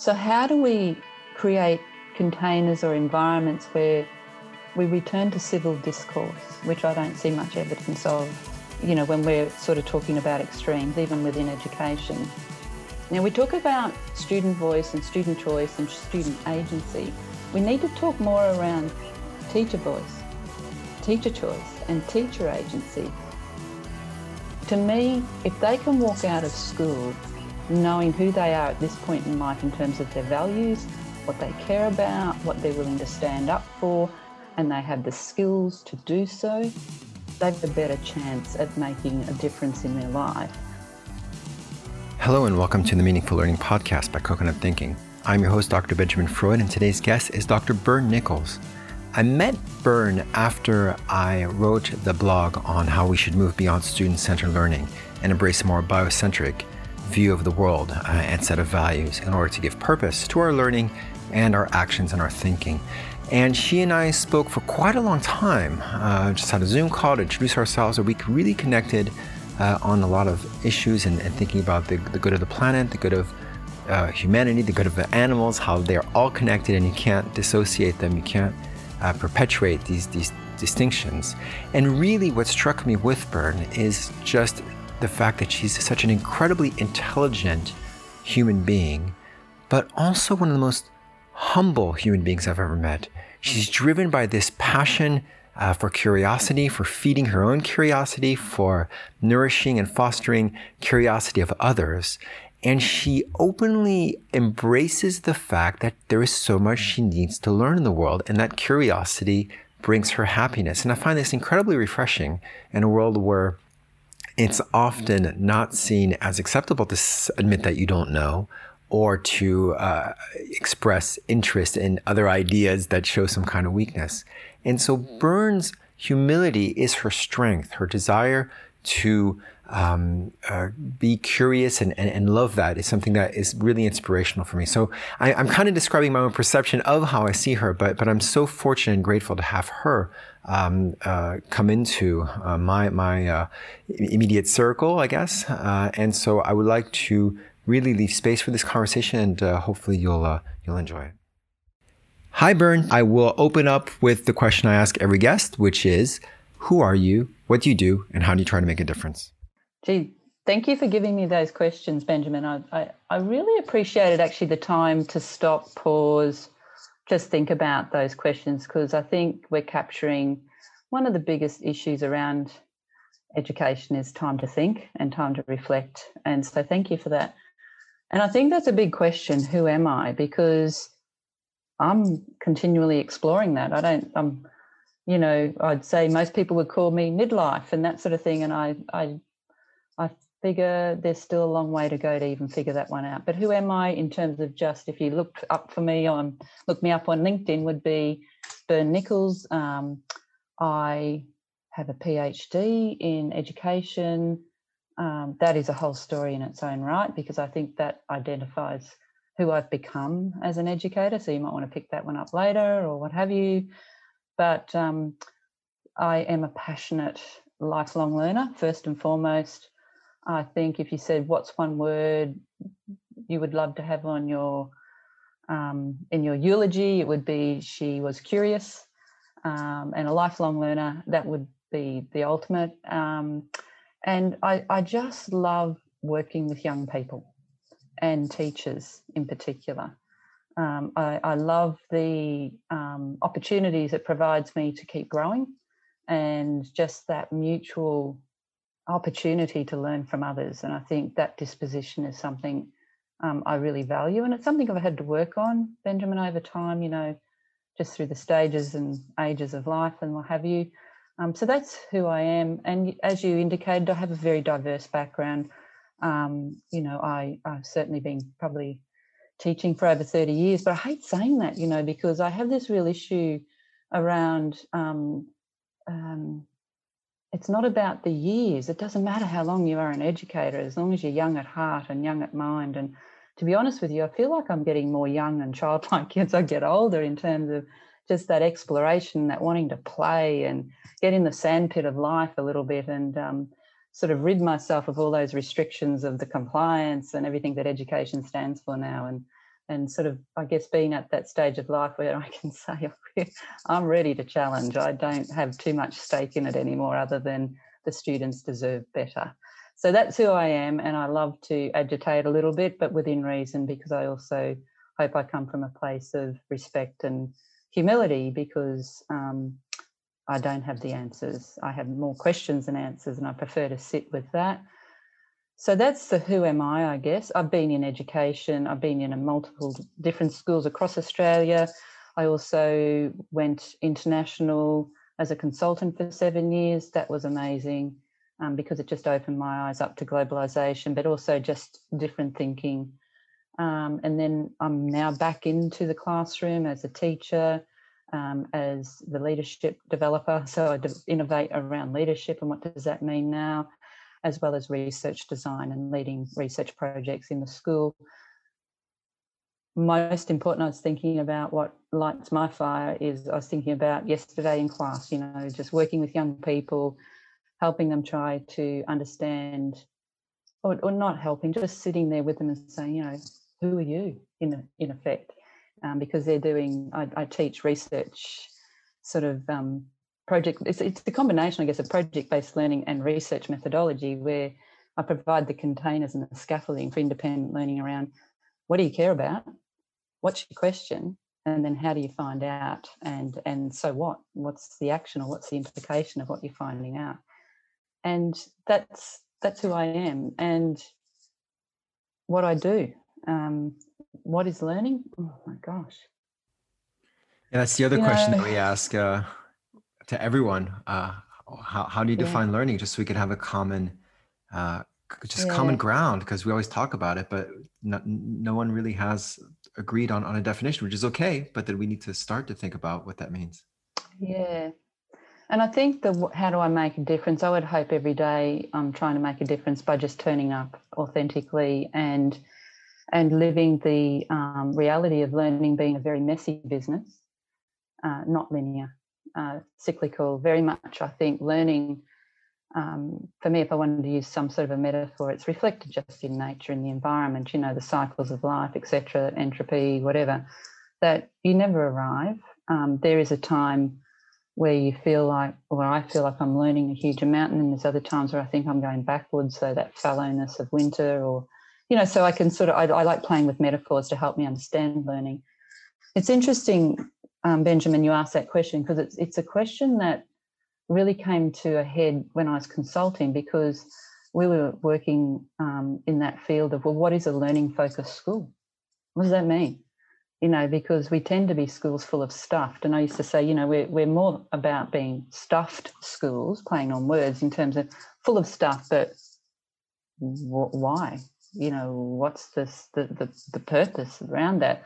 So, how do we create containers or environments where we return to civil discourse, which I don't see much evidence of, you know, when we're sort of talking about extremes, even within education. Now, we talk about student voice and student choice and student agency. We need to talk more around teacher voice, teacher choice, and teacher agency. To me, if they can walk out of school knowing who they are at this point in life in terms of their values, what they care about, what they're willing to stand up for, and they have the skills to do so, they have a better chance at making a difference in their life. Hello, and welcome to the Meaningful Learning Podcast by Coconut Thinking. I'm your host, Dr. Benjamin Freud, and today's guest is Dr. Byrne Nichols. I met Byrne after I wrote the blog on how we should move beyond student centered learning and embrace more biocentric view of the world uh, and set of values in order to give purpose to our learning and our actions and our thinking. And she and I spoke for quite a long time, uh, just had a Zoom call to introduce ourselves, and we really connected uh, on a lot of issues and, and thinking about the, the, good of the planet, the good of uh, humanity, the good of the animals, how they're all connected and you can't dissociate them, you can't uh, perpetuate these, these distinctions. And really, what struck me with Byrne is just the fact that she's such an incredibly intelligent human being, but also one of the most humble human beings I've ever met. She's driven by this passion uh, for curiosity, for feeding her own curiosity, for nourishing and fostering curiosity of others. And she openly embraces the fact that there is so much she needs to learn in the world, and that curiosity brings her happiness. And I find this incredibly refreshing in a world where it's often not seen as acceptable to admit that you don't know or to uh, express interest in other ideas that show some kind of weakness. And so Byrne's humility is her strength, her desire to um, uh, be curious and, and, and, love that is something that is really inspirational for me. So I, am kind of describing my own perception of how I see her, but but I'm so fortunate and grateful to have her um, uh, come into uh, my my uh, immediate circle, I guess. Uh, and so I would like to really leave space for this conversation, and uh, hopefully you'll you'll enjoy it. Hi, Byrne. I will open up with the question I ask every guest, which is, who are you? What do you do? And how do you try to make a difference? Gee, thank you for giving me those questions, Benjamin. I, I, I really appreciated actually the time to stop, pause, just think about those questions because I think we're capturing one of the biggest issues around education is time to think and time to reflect. And so thank you for that. And I think that's a big question who am I? Because I'm continually exploring that. I don't, I'm, you know, I'd say most people would call me midlife and that sort of thing. And I, I, I figure there's still a long way to go to even figure that one out. But who am I in terms of just if you look up for me on look me up on LinkedIn would be Byrne Nichols. Um, I have a PhD in education. Um, that is a whole story in its own right because I think that identifies who I've become as an educator. So you might want to pick that one up later or what have you. But um, I am a passionate lifelong learner, first and foremost. I think if you said, what's one word you would love to have on your um, in your eulogy, it would be she was curious um, and a lifelong learner. That would be the ultimate. Um, and I, I just love working with young people and teachers in particular. Um, I, I, love the um, opportunities it provides me to keep growing and just that mutual opportunity to learn from others. And I think that disposition is something um, I really value. And it's something I've had to work on, Benjamin, over time, you know, just through the stages and ages of life and what have you. Um, so that's who I am. And as you indicated, I have a very diverse background. Um, you know, I, I've certainly been probably teaching for over 30 years, but I hate saying that, you know, because I have this real issue around um, um, it's not about the years. It doesn't matter how long you are an educator, as long as you're young at heart and young at mind. And to be honest with you, I feel like I'm getting more young and childlike as I get older in terms of just that exploration, that wanting to play and get in the sandpit of life a little bit and um, sort of rid myself of all those restrictions of the compliance and everything that education stands for now. And and sort of I guess being at that stage of life where I can say I'm ready to challenge. I don't have too much stake in it anymore, other than the students deserve better. So that's who I am, and I love to agitate a little bit, but within reason, because I also hope I come from a place of respect and humility, because um, I don't have the answers. I have more questions than answers, and I prefer to sit with that. So that's the who am I, I guess. I've been in education, I've been in a multiple different schools across Australia. I also went international as a consultant for seven years. That was amazing um, because it just opened my eyes up to globalization, but also just different thinking. Um, and then I'm now back into the classroom as a teacher, um, as the leadership developer. So I innovate around leadership and what does that mean now, as well as research design and leading research projects in the school. Most important, I was thinking about what lights my fire is I was thinking about yesterday in class, you know, just working with young people, helping them try to understand, or, or not helping, just sitting there with them and saying, you know, who are you in, in effect? um, because they're doing, I, I, teach research sort of um, project, it's, it's a combination, I guess, of project based learning and research methodology where I provide the containers and the scaffolding for independent learning around what do you care about? What's your question? And then how do you find out? And and so what? What's the action or what's the implication of what you're finding out? And that's that's who I am and what I do. Um, what is learning? Oh my gosh. Yeah, that's the other you question know, that we ask uh, to everyone. Uh, how, how do you define yeah. learning? Just so we can have a common, uh, just yeah. common ground, because we always talk about it, but no, no one really has agreed on, on a definition, which is okay. But then we need to start to think about what that means. Yeah. And I think the how do I make a difference? I would hope every day I'm trying to make a difference by just turning up authentically and and living the um, reality of learning being a very messy business, uh, not linear, uh, cyclical. Very much, I think, learning. Um, for me, if I wanted to use some sort of a metaphor, it's reflected just in nature in the environment. You know, the cycles of life, etc., entropy, whatever. That you never arrive. Um, there is a time where you feel like, or I feel like I'm learning a huge amount, and then there's other times where I think I'm going backwards. So that fallowness of winter, or you know, so I can sort of, I, I like playing with metaphors to help me understand learning. It's interesting, um, Benjamin, you asked that question because it's, it's a question that really came to a head when I was consulting because we were working um, in that field of, well, what is a learning focused school? What does that mean? You know, because we tend to be schools full of stuffed. And I used to say, you know, we're, we're more about being stuffed schools, playing on words in terms of full of stuff, but why? you know what's this the, the, the purpose around that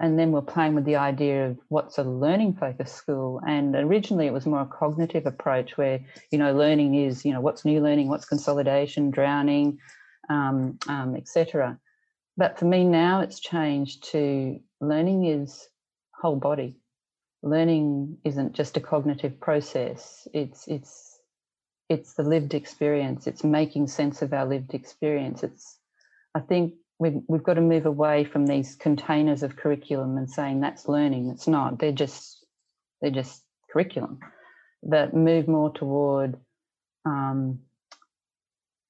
and then we're playing with the idea of what's a learning focused school. And originally it was more a cognitive approach where you know learning is you know what's new learning what's consolidation drowning um, um, etc but for me now it's changed to learning is whole body. Learning isn't just a cognitive process. It's it's it's the lived experience. It's making sense of our lived experience. It's I think we've, we've got to move away from these containers of curriculum and saying that's learning. It's not. They're just they're just curriculum. But move more toward um,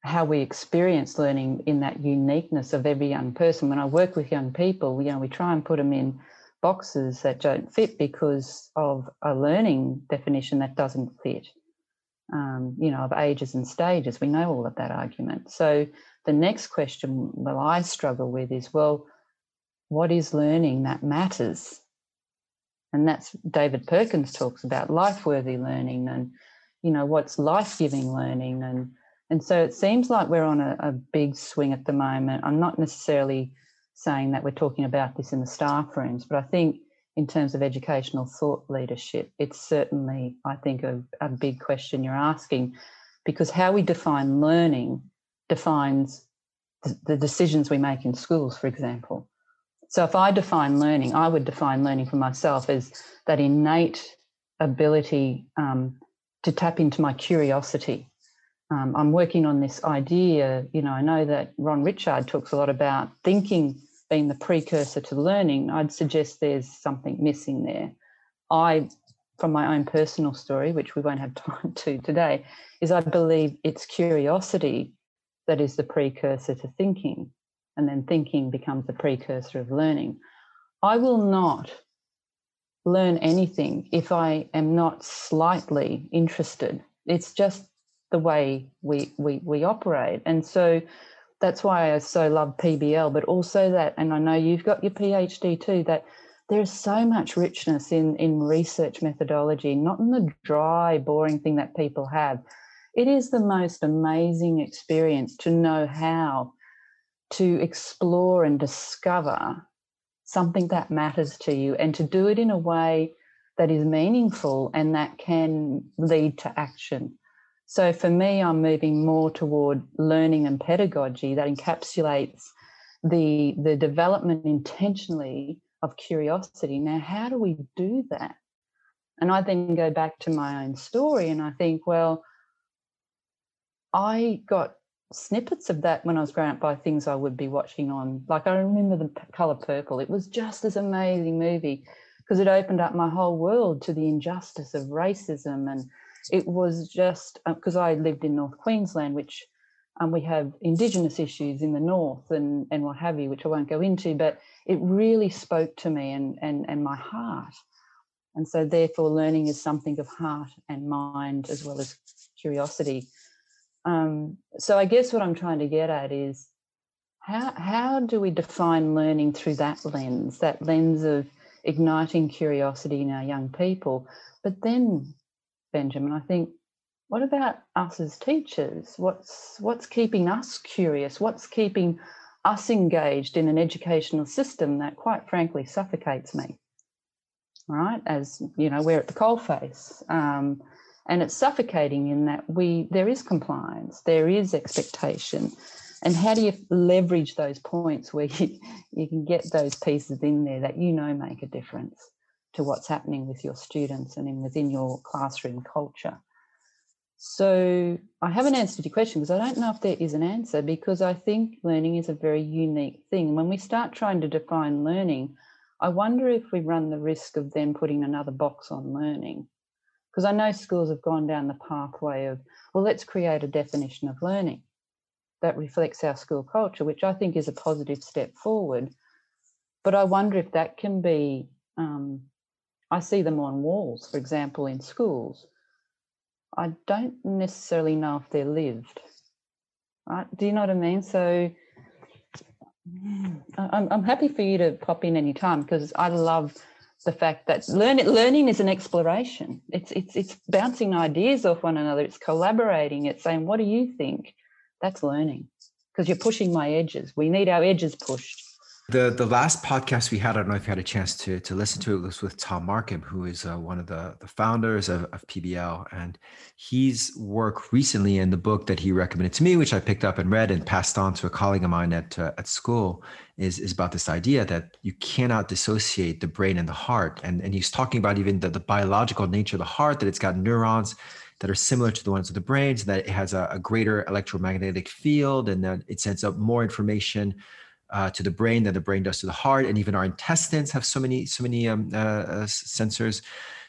how we experience learning in that uniqueness of every young person. When I work with young people, you know, we try and put them in boxes that don't fit because of a learning definition that doesn't fit. Um, you know, of ages and stages. We know all of that argument. So the next question, well, I struggle with is, well, what is learning that matters? And that's David Perkins talks about life worthy learning and, you know, what's life giving learning. And, and so it seems like we're on a, a big swing at the moment. I'm not necessarily saying that we're talking about this in the staff rooms, but I think in terms of educational thought leadership, it's certainly, I think, a, a big question you're asking because how we define learning defines the decisions we make in schools, for example. So if I define learning, I would define learning for myself as that innate ability um, to tap into my curiosity. Um, I'm working on this idea, you know, I know that Ron Ritchhart talks a lot about thinking being the precursor to learning, I'd suggest there's something missing there. I, from my own personal story, which we won't have time to today, is I believe it's curiosity that is the precursor to thinking, and then thinking becomes the precursor of learning. I will not learn anything if I am not slightly interested. It's just the way we we we operate. And so that's why I so love PBL, but also that, and I know you've got your PhD too, that there's so much richness in in research methodology, not in the dry, boring thing that people have. It is the most amazing experience to know how to explore and discover something that matters to you and to do it in a way that is meaningful and that can lead to action. So for me, I'm moving more toward learning and pedagogy that encapsulates the, the development intentionally of curiosity. Now, how do we do that? And I then go back to my own story and I think, well, I got snippets of that when I was growing up by things I would be watching on. Like I remember the color purple. It was just as amazing movie because it opened up my whole world to the injustice of racism and it was just because uh, I lived in North Queensland, which um, we have Indigenous issues in the north and, and what have you, which I won't go into, but it really spoke to me and, and, and my heart. And so, therefore, learning is something of heart and mind as well as curiosity. Um, so, I guess what I'm trying to get at is how, how do we define learning through that lens, that lens of igniting curiosity in our young people? But then Benjamin. I think, what about us as teachers? What's what's keeping us curious? What's keeping us engaged in an educational system that, quite frankly, suffocates me? Right, as you know, we're at the coalface, um, and it's suffocating in that we there is compliance, there is expectation, and how do you leverage those points where you, you can get those pieces in there that you know make a difference? to what's happening with your students and in within your classroom culture. So I haven't answered your question because I don't know if there is an answer because I think learning is a very unique thing. When we start trying to define learning, I wonder if we run the risk of then putting another box on learning. Because I know schools have gone down the pathway of, well, let's create a definition of learning that reflects our school culture, which I think is a positive step forward. But I wonder if that can be um, I see them on walls, for example, in schools. I don't necessarily know if they're lived. Right? Do you know what I mean? So I'm, I'm happy for you to pop in anytime because I love the fact that learning learning is an exploration. It's it's it's bouncing ideas off one another. It's collaborating. It's saying, "What do you think?" That's learning because you're pushing my edges. We need our edges pushed. The the last podcast we had, I don't know if you had a chance to to listen to it, was with Thom Markham, who is uh, one of the, the founders of, of PBL. And his work recently in the book that he recommended to me, which I picked up and read and passed on to a colleague of mine at uh, at school, is, is about this idea that you cannot dissociate the brain and the heart. And, and he's talking about even the, the biological nature of the heart, that it's got neurons that are similar to the ones of the brain, so that it has a, a greater electromagnetic field and that it sends up more information uh, to the brain than the brain does to the heart, and even our intestines have so many so many um, uh, uh, sensors.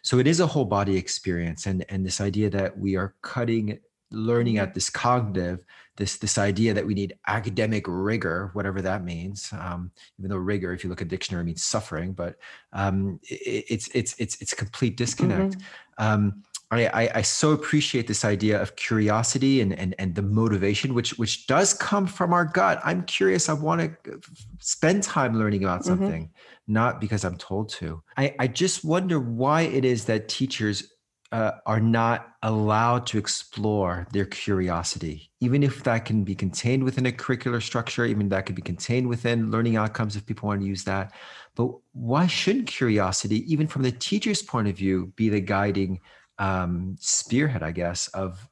So it is a whole body experience, and and this idea that we are cutting learning at this cognitive this this idea that we need academic rigor whatever that means um, even though rigor if you look at dictionary means suffering but um, it, it's it's it's it's a complete disconnect mm-hmm. um, I, I, so appreciate this idea of curiosity and, and, and the motivation, which which does come from our gut. I'm curious. I want to spend time learning about mm-hmm. something, mm-hmm. not because I'm told to. I, I just wonder why it is that teachers uh, are not allowed to explore their curiosity, even if that can be contained within a curricular structure, even that could be contained within learning outcomes if people want to use that. But why shouldn't curiosity, even from the teacher's point of view, be the guiding? Um, spearhead, I guess, of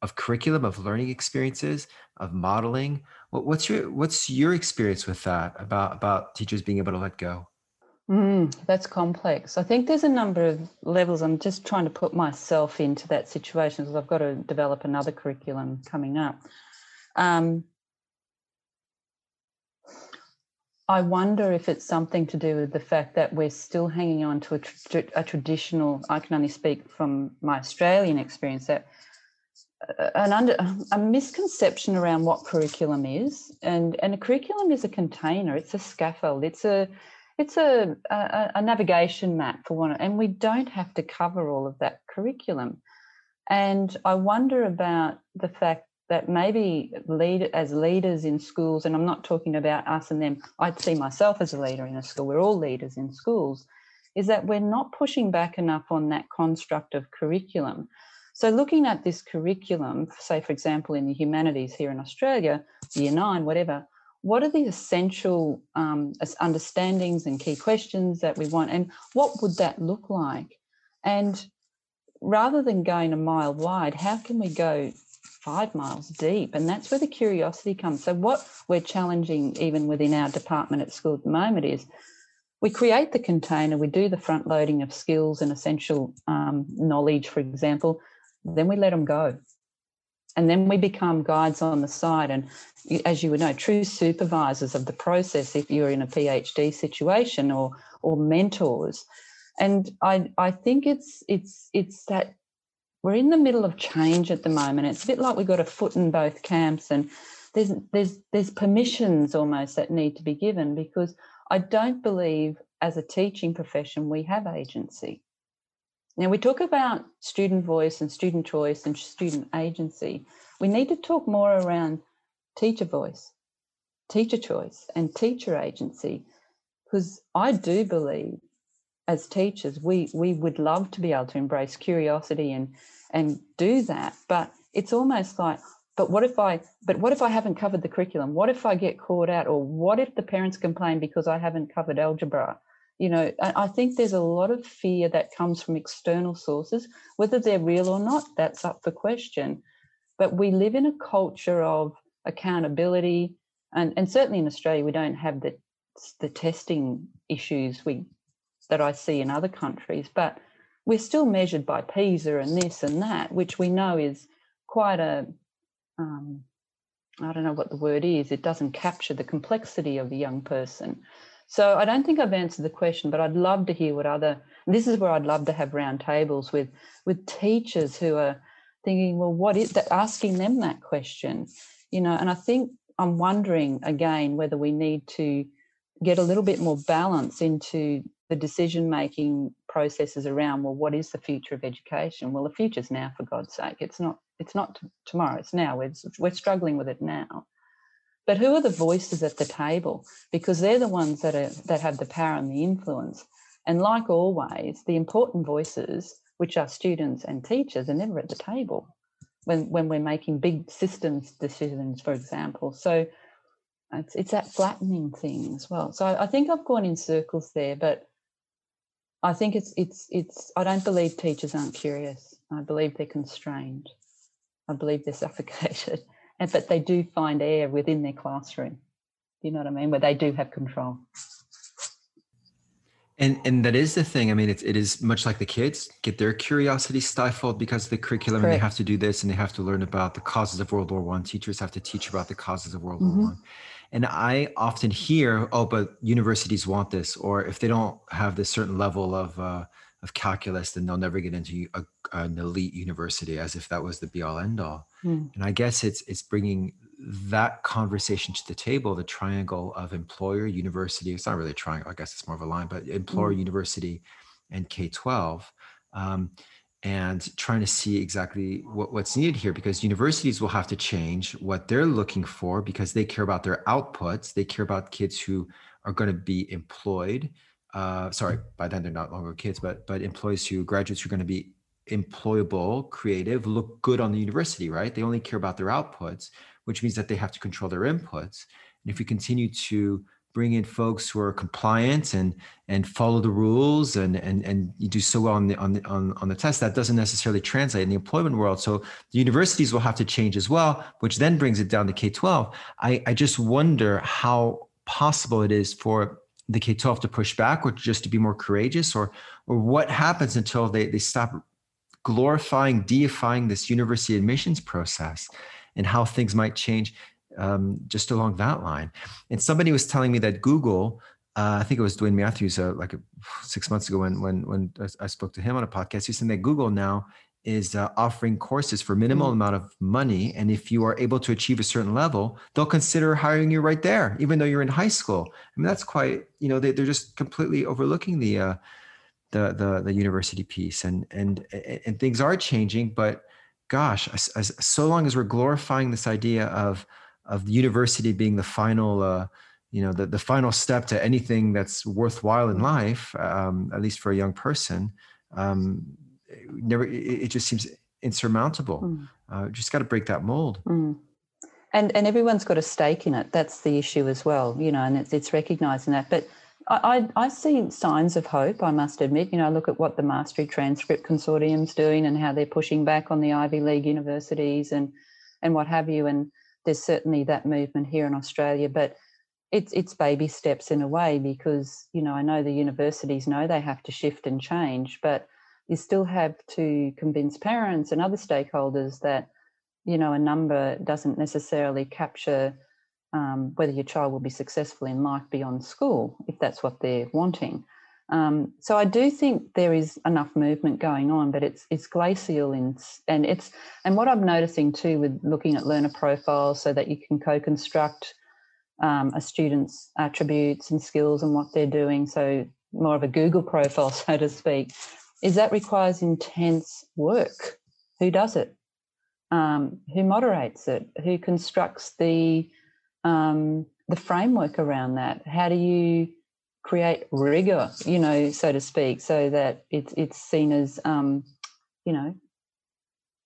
of curriculum, of learning experiences, of modeling. What, what's your what's your experience with that about about teachers being able to let go? Mm, that's complex. I think there's a number of levels. I'm just trying to put myself into that situation because I've got to develop another curriculum coming up. Um, I wonder if it's something to do with the fact that we're still hanging on to a, tra- a traditional, I can only speak from my Australian experience, that uh, an under a misconception around what curriculum is and and a curriculum is a container it's a scaffold it's a it's a, a, a navigation map for one and we don't have to cover all of that curriculum. And i wonder about the fact that maybe lead as leaders in schools, and I'm not talking about us and them, I'd see myself as a leader in a school, we're all leaders in schools, is that we're not pushing back enough on that construct of curriculum. So looking at this curriculum, say for example in the humanities here in Australia, year nine, whatever, what are the essential um, understandings and key questions that we want, and what would that look like? And rather than going a mile wide, how can we go five miles deep. And that's where the curiosity comes. So, what we're challenging, even within our department at school at the moment, is we create the container, we do the front loading of skills and essential um, knowledge, for example, then we let them go. And then we become guides on the side. And as you would know, true supervisors of the process if you're in a PhD situation or or mentors. And I, I think it's it's it's that we're in the middle of change at the moment. It's a bit like we've got a foot in both camps, and there's there's there's permissions almost that need to be given because I don't believe as a teaching profession we have agency. Now we talk about student voice and student choice and student agency. We need to talk more around teacher voice, teacher choice, and teacher agency because I do believe as teachers, we we would love to be able to embrace curiosity and and do that, but it's almost like, but what if I but what if I haven't covered the curriculum? What if I get caught out? Or what if the parents complain because I haven't covered algebra? You know, I think there's a lot of fear that comes from external sources, whether they're real or not, that's up for question. But we live in a culture of accountability, and, and certainly in Australia, we don't have the the testing issues we that I see in other countries, but we're still measured by PISA and this and that, which we know is quite a um, I don't know what the word is, it doesn't capture the complexity of a young person. So I don't think I've answered the question, but I'd love to hear what other this is where I'd love to have round tables with with teachers who are thinking, well, what is that asking them that question? You know, and I think I'm wondering again whether we need to get a little bit more balance into the decision making processes around well what is the future of education? Well the future's now for god's sake. It's not it's not t- tomorrow it's now. We're, we're struggling with it now. But who are the voices at the table? Because they're the ones that are that have the power and the influence. And like always the important voices which are students and teachers are never at the table when when we're making big systems decisions for example. So it's, it's that flattening thing as well. So I think i've gone in circles there but I think it's it's it's I don't believe teachers aren't curious. I believe they're constrained. I believe they're suffocated. And but they do find air within their classroom. You know what I mean? Where they do have control. And and that is the thing. I mean, it's it is much like the kids get their curiosity stifled because of the curriculum, Correct. and they have to do this, and they have to learn about the causes of World War One. Teachers have to teach about the causes of World mm-hmm. War One. And I often hear, oh, but universities want this, or if they don't have this certain level of uh, of calculus, then they'll never get into a, an elite university, as if that was the be all end all. Mm. And I guess it's it's bringing that conversation to the table, the triangle of employer, university. It's not really a triangle, I guess it's more of a line, but employer, mm. university, and K twelve. Um, and trying to see exactly what, what's needed here because universities will have to change what they're looking for because they care about their outputs. They care about kids who are going to be employed uh, sorry by then they're not longer kids but but employees who graduates who are going to be employable creative look good on the university right? They only care about their outputs which means that they have to control their inputs. And if we continue to bring in folks who are compliant and and follow the rules and and and you do so well on the on the on, on the test that doesn't necessarily translate in the employment world. So the universities will have to change as well which then brings it down to k-12 i i just wonder how possible it is for the k-12 to push back or just to be more courageous or or what happens until they they stop glorifying deifying this university admissions process and how things might change um, just along that line. And somebody was telling me that Google, uh, I think it was Dwayne Matthews, uh, like six months ago when when when I spoke to him on a podcast. He said that Google now is uh, offering courses for minimal mm-hmm. amount of money, and if you are able to achieve a certain level, they'll consider hiring you right there, even though you're in high school. I mean, that's quite you know they, they're just completely overlooking the uh, the the the university piece, and and and things are changing, but gosh, as, as, so long as we're glorifying this idea of of the university being the final, uh, you know, the, the final step to anything that's worthwhile in life, um, at least for a young person, um, it never it, it, just seems insurmountable. Mm. Uh, just got to break that mold. Mm. And and everyone's got a stake in it. That's the issue as well, you know, and it's it's recognizing that. But I, I, see signs of hope, I must admit. You know, I look at what the Mastery Transcript Consortium's doing and how they're pushing back on the Ivy League universities and and what have you. And there's certainly that movement here in Australia, but it's it's baby steps in a way because you know I know the universities know they have to shift and change, but you still have to convince parents and other stakeholders that you know a number doesn't necessarily capture um, whether your child will be successful in life beyond school if that's what they're wanting. Um, so I do think there is enough movement going on, but it's it's glacial in, and it's and what I'm noticing too with looking at learner profiles so that you can co-construct um, a student's attributes and skills and what they're doing. So more of a Google profile, so to speak, is that requires intense work. Who does it? Um, who moderates it? Who constructs the um, the framework around that? How do you create rigor, you know, so to speak, so that it's it's seen as um, you know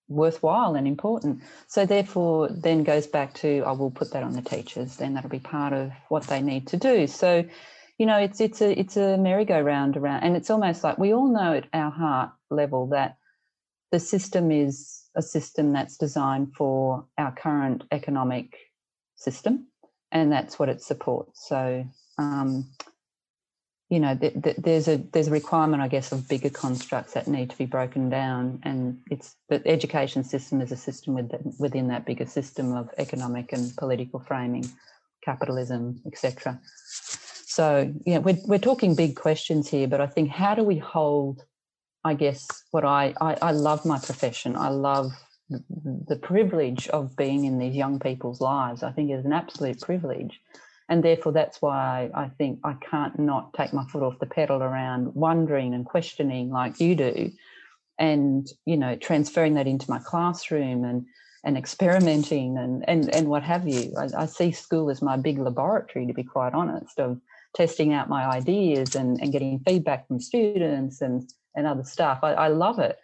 worthwhile and important. So therefore, then goes back to I will put that on the teachers. Then that'll be part of what they need to do. So, you know, it's it's a it's a merry-go-round around, and it's almost like we all know at our heart level that the system is a system that's designed for our current economic system, and that's what it supports. So, um, you know, th- th- there's a there's a requirement, I guess, of bigger constructs that need to be broken down, and it's the education system is a system within, that bigger system of economic and political framing, capitalism, etc. So, yeah, we're we're talking big questions here, but I think how do we hold? I guess what I I, I love my profession. I love the privilege of being in these young people's lives. I think is an absolute privilege. And therefore, that's why I think I can't not take my foot off the pedal around wondering and questioning like you do, and you know, transferring that into my classroom and and experimenting and and and what have you. I, I see school as my big laboratory, to be quite honest, of testing out my ideas and, and getting feedback from students and and other stuff. I, I love it.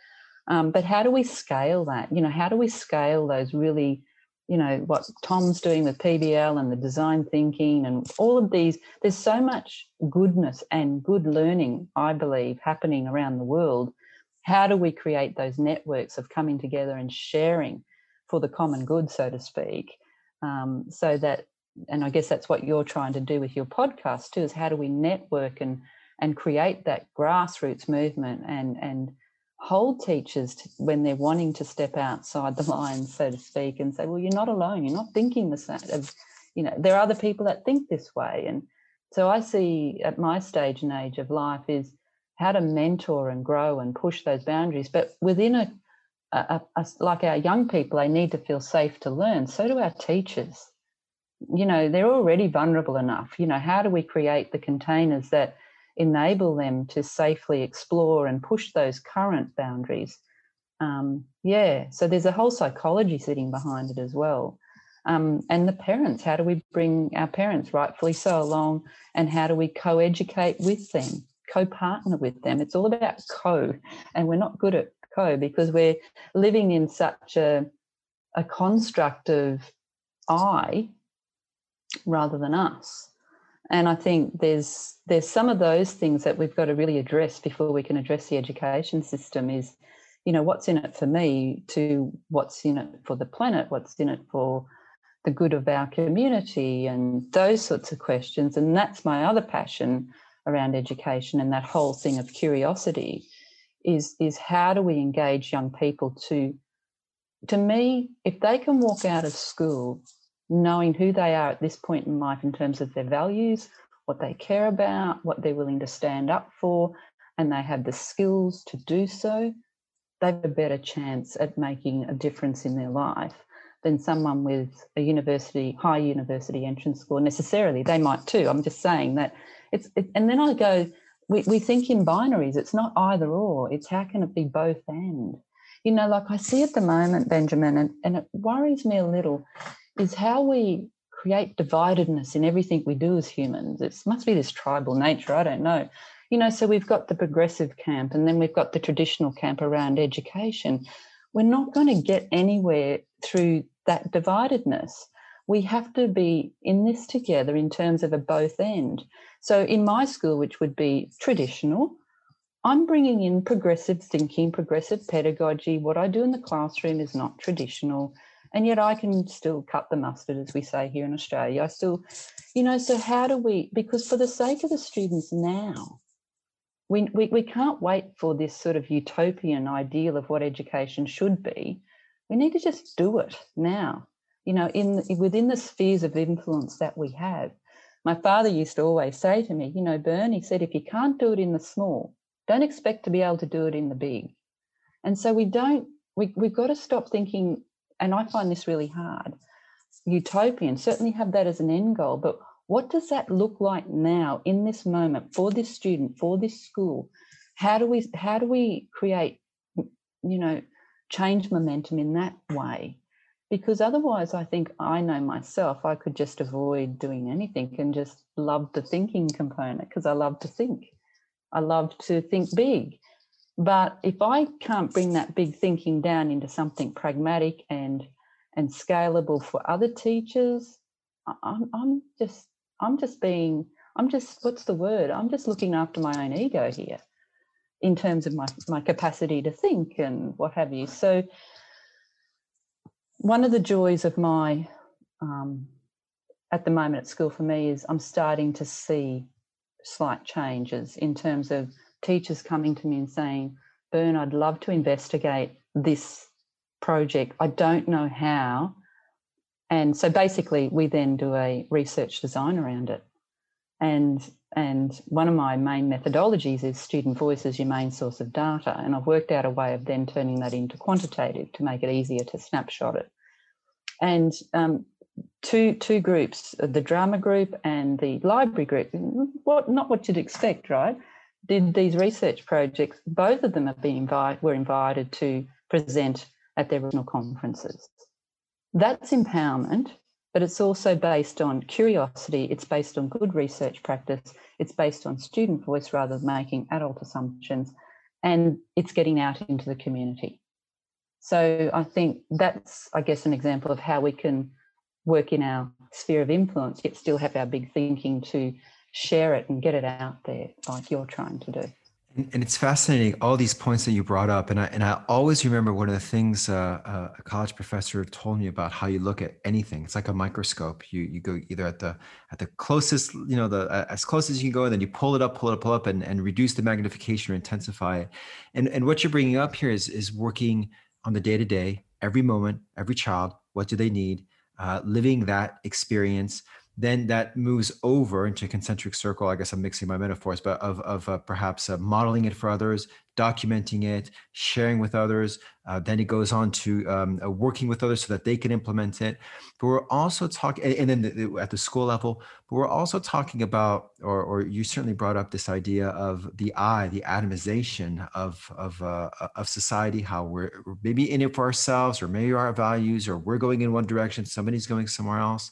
Um, but how do we scale that? You know, how do we scale those really, you know, what Thom's doing with PBL and the design thinking and all of these? There's so much goodness and good learning, I believe, happening around the world. How do we create those networks of coming together and sharing for the common good, so to speak, um, so that and I guess that's what you're trying to do with your podcast too, is how do we network and and create that grassroots movement and and hold teachers to, when they're wanting to step outside the lines, so to speak, and say, well, you're not alone. You're not thinking the same. Of, you know, there are other people that think this way. And so I see at my stage and age of life is how to mentor and grow and push those boundaries. But within a, a, a like our young people, they need to feel safe to learn. So do our teachers. You know, they're already vulnerable enough. You know, how do we create the containers that – enable them to safely explore and push those current boundaries. Um, yeah, so there's a whole psychology sitting behind it as well. Um, and the parents, how do we bring our parents rightfully so along and how do we co educate with them, co partner with them? It's all about co, and we're not good at co because we're living in such a, a construct of I rather than us and I think there's there's some of those things that we've got to really address before we can address the education system is, you know, what's in it for me to what's in it for the planet, what's in it for the good of our community and those sorts of questions. And that's my other passion around education and that whole thing of curiosity is is how do we engage young people to to me, if they can walk out of school knowing who they are at this point in life in terms of their values, what they care about, what they're willing to stand up for, and they have the skills to do so, they have a better chance at making a difference in their life than someone with a university, high university entrance score necessarily. They might too. I'm just saying that it's, it, and then I go, we, we think in binaries, it's not either or, it's how can it be both and? You know, like I see at the moment, Benjamin, and, and it worries me a little, is how we create dividedness in everything we do as humans. It must be this tribal nature, I don't know. You know, so we've got the progressive camp and then we've got the traditional camp around education. We're not going to get anywhere through that dividedness. We have to be in this together in terms of a both end. So in my school, which would be traditional, I'm bringing in progressive thinking, progressive pedagogy. What I do in the classroom is not traditional. And yet I can still cut the mustard, as we say here in Australia. I still, you know, so how do we, because for the sake of the students now, we, we, we can't wait for this sort of utopian ideal of what education should be. We need to just do it now, you know, in within the spheres of influence that we have. My father used to always say to me, you know, Bern, he said, if you can't do it in the small, don't expect to be able to do it in the big. And so we don't, we, we've got to stop thinking, and I find this really hard, utopian, certainly have that as an end goal, but what does that look like now in this moment for this student, for this school? How do we how do we create, you know, change momentum in that way? because otherwise i think i know myself i could just avoid doing anything and just love the thinking component because i love to think i love to think big but if i can't bring that big thinking down into something pragmatic and and scalable for other teachers i'm, I'm just i'm just being i'm just what's the word? I'm just looking after my own ego here in terms of my my capacity to think and what have you. So one of the joys of my um, at the moment at school for me is I'm starting to see slight changes in terms of teachers coming to me and saying, Bern, I'd love to investigate this project. I don't know how. And so basically, we then do a research design around it. And and one of my main methodologies is student voice as your main source of data. And I've worked out a way of then turning that into quantitative to make it easier to snapshot it. And um, two two groups, the drama group and the library group, what not what you'd expect, right? Did these research projects, both of them have been invited, were invited to present at their regional conferences. That's empowerment but it's also based on curiosity, it's based on good research practice, it's based on student voice rather than making adult assumptions, and it's getting out into the community. So I think that's, I guess, an example of how we can work in our sphere of influence, yet still have our big thinking to share it and get it out there like you're trying to do. And, it's fascinating all these points that you brought up, and I and I always remember one of the things uh, uh, a college professor told me about how you look at anything. It's like a microscope. You you go either at the at the closest, you know, the as close as you can go, and then you pull it up, pull it up, pull up, and, and reduce the magnification or intensify it. And and what you're bringing up here is is working on the day to day, every moment, every child. What do they need? Uh, living that experience then that moves over into a concentric circle. I guess I'm mixing my metaphors, but of, of uh, perhaps uh, modeling it for others, documenting it, sharing with others. Uh, then it goes on to um, uh, working with others so that they can implement it. But we're also talking, and then the, the, at the school level, but we're also talking about, or, or you certainly brought up this idea of the I, the atomization of of uh, of society, how we're maybe in it for ourselves, or maybe our values, or we're going in one direction, somebody's going somewhere else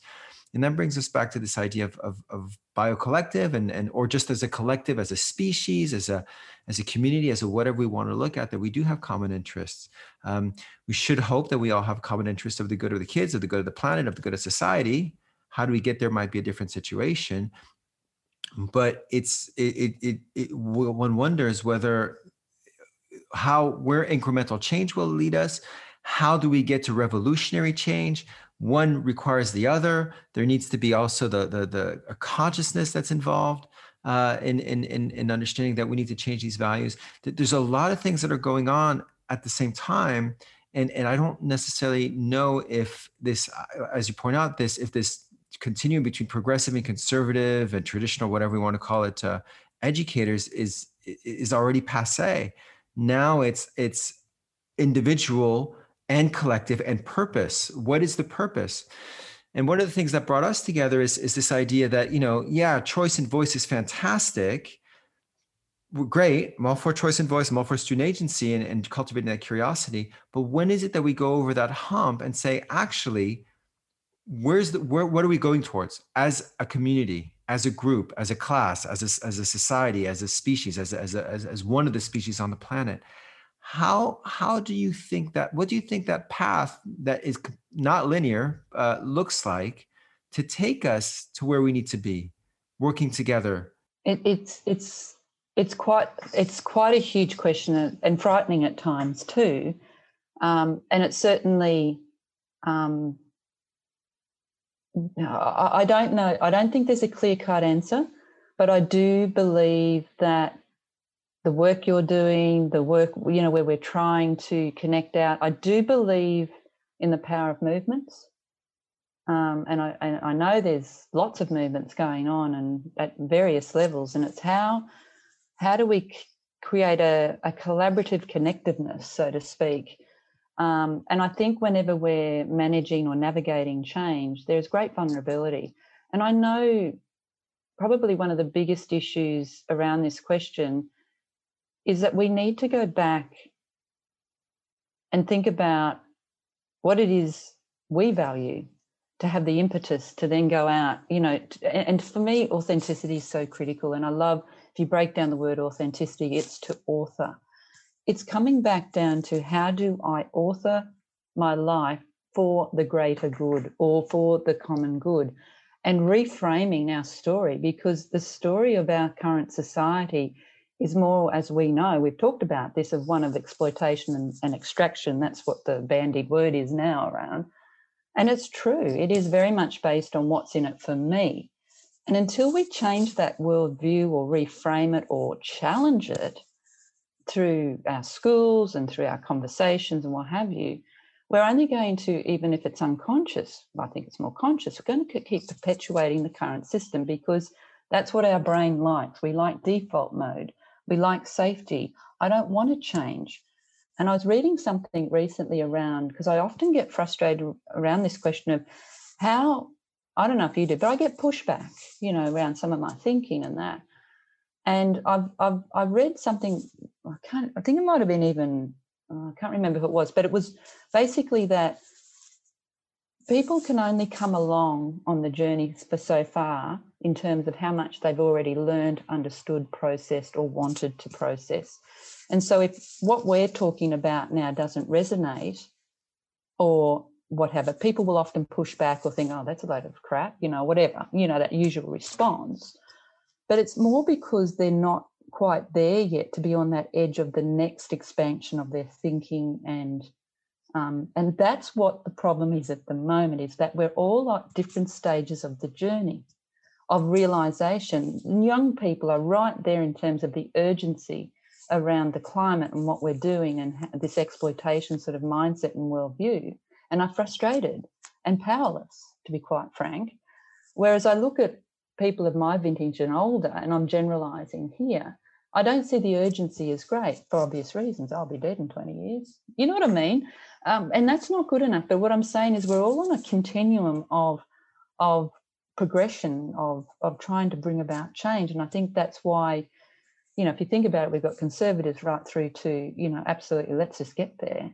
and that brings us back to this idea of, of, of biocollective and, and or just as a collective as a species as a as a community as a whatever we want to look at that we do have common interests. Um, we should hope that we all have common interests of the good of the kids of the good of the planet of the good of society. How do we get there might be a different situation. But it's it it, it, it one wonders whether how where incremental change will lead us. How do we get to revolutionary change one requires the other. There needs to be also the the, the consciousness that's involved uh, in, in in in understanding that we need to change these values. That there's a lot of things that are going on at the same time, and and I don't necessarily know if this, uh, as you point out, this if this continuum between progressive and conservative and traditional, whatever we want to call it, uh, educators is is already passe. Now it's it's individual and collective and purpose. What is the purpose? And one of the things that brought us together is, is this idea that, you know, yeah, choice and voice is fantastic. We're great. I'm all for choice and voice. I'm all for student agency and, and cultivating that curiosity. But when is it that we go over that hump and say, actually, where's the where what are we going towards as a community as a group as a class as a, as a society as a species as as, a, as, as one of the species on the planet how how do you think that what do you think that path that is not linear uh, looks like to take us to where we need to be working together it, it's it's it's quite it's quite a huge question and frightening at times too um, and it's certainly um, I don't know. I don't think there's a clear cut answer, but I do believe that the work you're doing, the work, you know, where we're trying to connect out, I do believe in the power of movements. Um, and, I, and I know there's lots of movements going on and at various levels, and it's how how do we create a, a collaborative connectedness, so to speak, um, and I think whenever we're managing or navigating change, there's great vulnerability. And I know probably one of the biggest issues around this question is that we need to go back and think about what it is we value to have the impetus to then go out you know and for me authenticity is so critical and i love if you break down the word authenticity it's to author. It's coming back down to how do I author my life for the greater good or for the common good and reframing our story because the story of our current society is more, as we know, we've talked about this, of one of exploitation and, and extraction. That's what the bandied word is now around. And it's true, it is very much based on what's in it for me. And until we change that worldview or reframe it or challenge it, through our schools and through our conversations and what have you, we're only going to, even if it's unconscious, I think it's more conscious, we're going to keep perpetuating the current system because that's what our brain likes. We like default mode, we like safety. I don't want to change. And I was reading something recently around because I often get frustrated around this question of how, I don't know if you do, but I get pushback, you know, around some of my thinking and that. And I've, I've, I've read something, I can't, I think it might have been even, uh, I can't remember who it was, but it was basically that people can only come along on the journey for so far in terms of how much they've already learned, understood, processed, or wanted to process. And so, if what we're talking about now doesn't resonate or whatever, people will often push back or think, oh, that's a load of crap, you know, whatever, you know, that usual response but it's more because they're not quite there yet to be on that edge of the next expansion of their thinking and um, and that's what the problem is at the moment is that we're all at different stages of the journey of realization young people are right there in terms of the urgency around the climate and what we're doing and this exploitation sort of mindset and worldview and are frustrated and powerless to be quite frank whereas i look at people of my vintage and older, and I'm generalizing here, I don't see the urgency as great for obvious reasons. I'll be dead in 20 years. You know what I mean? Um, and that's not good enough. But what I'm saying is we're all on a continuum of, of progression, of, of trying to bring about change. And I think that's why, you know, if you think about it, we've got conservatives right through to, you know, absolutely, let's just get there.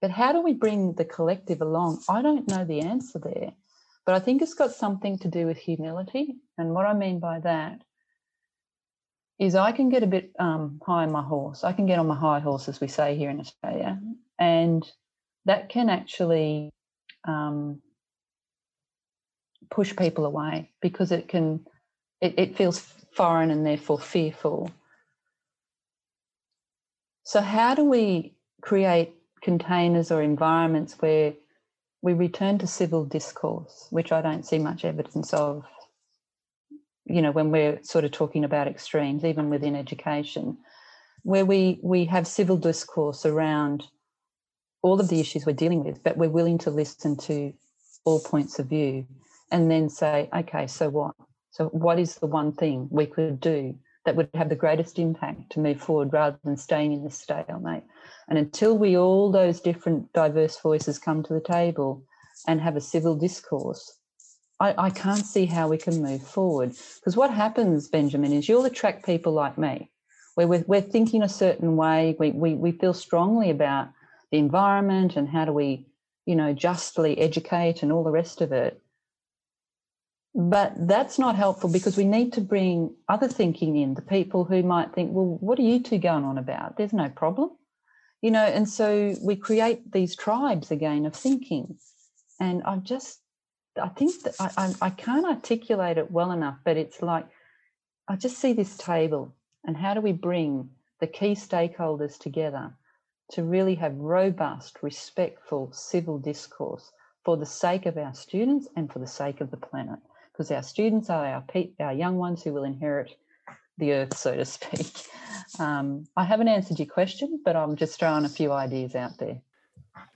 But how do we bring the collective along? I don't know the answer there. But I think it's got something to do with humility. And what I mean by that is I can get a bit um, high on my horse. I can get on my high horse, as we say here in Australia. And that can actually um, push people away because it can, it, it feels foreign and therefore fearful. So, how do we create containers or environments where we return to civil discourse, which I don't see much evidence of, you know, when we're sort of talking about extremes, even within education, where we, we have civil discourse around all of the issues we're dealing with, but we're willing to listen to all points of view and then say, okay, so what? So, what is the one thing we could do that would have the greatest impact to move forward rather than staying in this stalemate? And until we all those different diverse voices come to the table and have a civil discourse, I, I can't see how we can move forward. Because what happens, Benjamin, is you'll attract people like me, where we're, we're thinking a certain way, we, we, we feel strongly about the environment and how do we, you know, justly educate and all the rest of it. But that's not helpful because we need to bring other thinking in, the people who might think, well, what are you two going on about? There's no problem. You know, and so we create these tribes again of thinking. And I just, I think that I, I, I can't articulate it well enough, but it's like, I just see this table and how do we bring the key stakeholders together to really have robust, respectful civil discourse for the sake of our students and for the sake of the planet because our students are our, pe- our young ones who will inherit the earth, so to speak. Um, I haven't answered your question, but I'm just throwing a few ideas out there.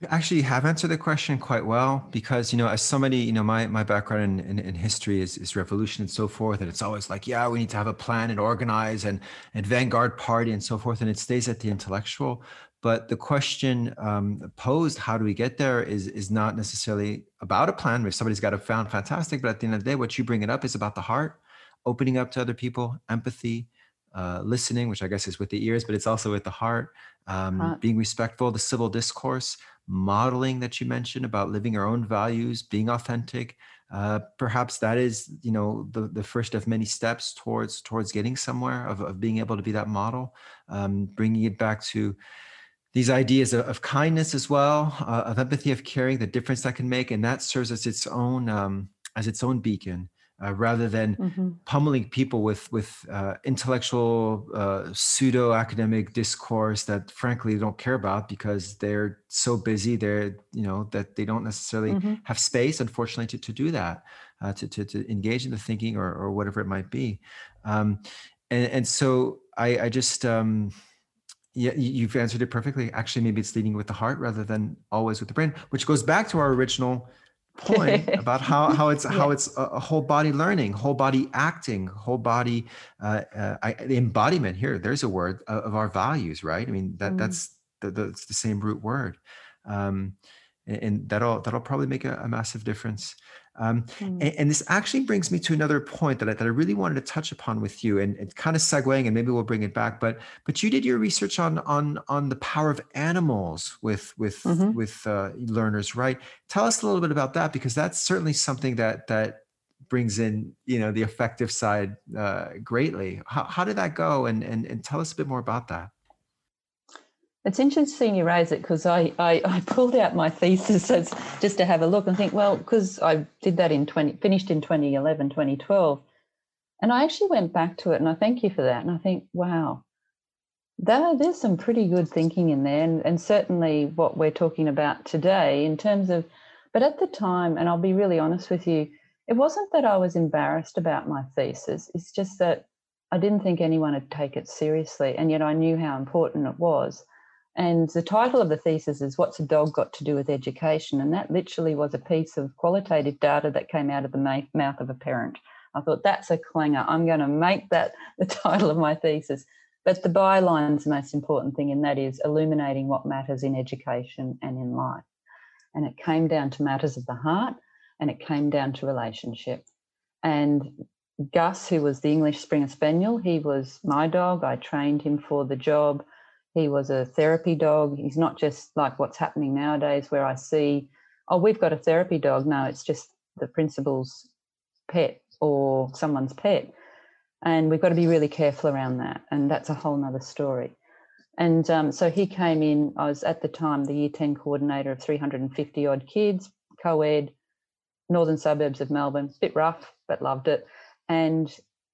Actually, you have answered the question quite well because you know, as somebody, you know, my my background in, in, in, history is, is revolution and so forth, and it's always like, yeah, we need to have a plan and organize and and vanguard party and so forth, and it stays at the intellectual. But the question um, posed, how do we get there, is is not necessarily about a plan. If somebody's got a plan, fantastic. But at the end of the day, what you bring it up is about the heart, opening up to other people, empathy, uh, listening, which I guess is with the ears, but it's also with the heart, um, being respectful, the civil discourse, modeling that you mentioned about living our own values, being authentic. Uh, perhaps that is, you know, the, the first of many steps towards towards getting somewhere of, of being able to be that model, um, bringing it back to these ideas of, of kindness as well, uh, of empathy, of caring, the difference that can make, and that serves as its own um, as its own beacon, uh, rather than mm-hmm. pummeling people with with uh, intellectual uh, pseudo academic discourse that frankly they don't care about because they're so busy. They're you know that they don't necessarily mm-hmm. have space, unfortunately, to, to do that, uh, to, to to engage in the thinking or or whatever it might be, um, and and so I I just. Um, yeah, you've answered it perfectly. Actually, maybe it's leading with the heart rather than always with the brain, which goes back to our original point about how how it's yeah. how it's a, a, whole body learning, whole body acting, whole body uh, uh, I, embodiment. Here, there's a word of, of our values, right? I mean that mm. that's the, the, the same root word, um, and, and, that'll that'll probably make a, a massive difference. Um, mm. and, and, this actually brings me to another point that I, that I really wanted to touch upon with you, and, and kind of segueing, and maybe we'll bring it back. But but you did your research on on on the power of animals with with mm-hmm. with uh, learners, right? Tell us a little bit about that because that's certainly something that that brings in you know the effective side uh, greatly. How, how did that go? And, and and tell us a bit more about that. It's interesting you raise it because I, I, I, pulled out my thesis just to have a look and think, well, because I did that in 20, finished in 2011, 2012. And I actually went back to it and I thank you for that. And I think, wow, there, there's some pretty good thinking in there. And, and certainly what we're talking about today in terms of, but at the time, and I'll be really honest with you, it wasn't that I was embarrassed about my thesis. It's just that I didn't think anyone would take it seriously. And yet I knew how important it was. And the title of the thesis is What's a Dog Got to Do with Education? And that literally was a piece of qualitative data that came out of the mouth of a parent. I thought that's a clanger. I'm going to make that the title of my thesis. But the byline's the most important thing, and that is illuminating what matters in education and in life. And it came down to matters of the heart and it came down to relationship. And Gus, who was the English Springer Spaniel, he was my dog. I trained him for the job. He was a therapy dog. He's not just like what's happening nowadays where I see, oh, we've got a therapy dog. No, it's just the principal's pet or someone's pet. And we've got to be really careful around that. And that's a whole nother story. And um, so he came in, I was at the time the year 10 coordinator of 350 odd kids, co ed, northern suburbs of Melbourne, bit rough, but loved it. And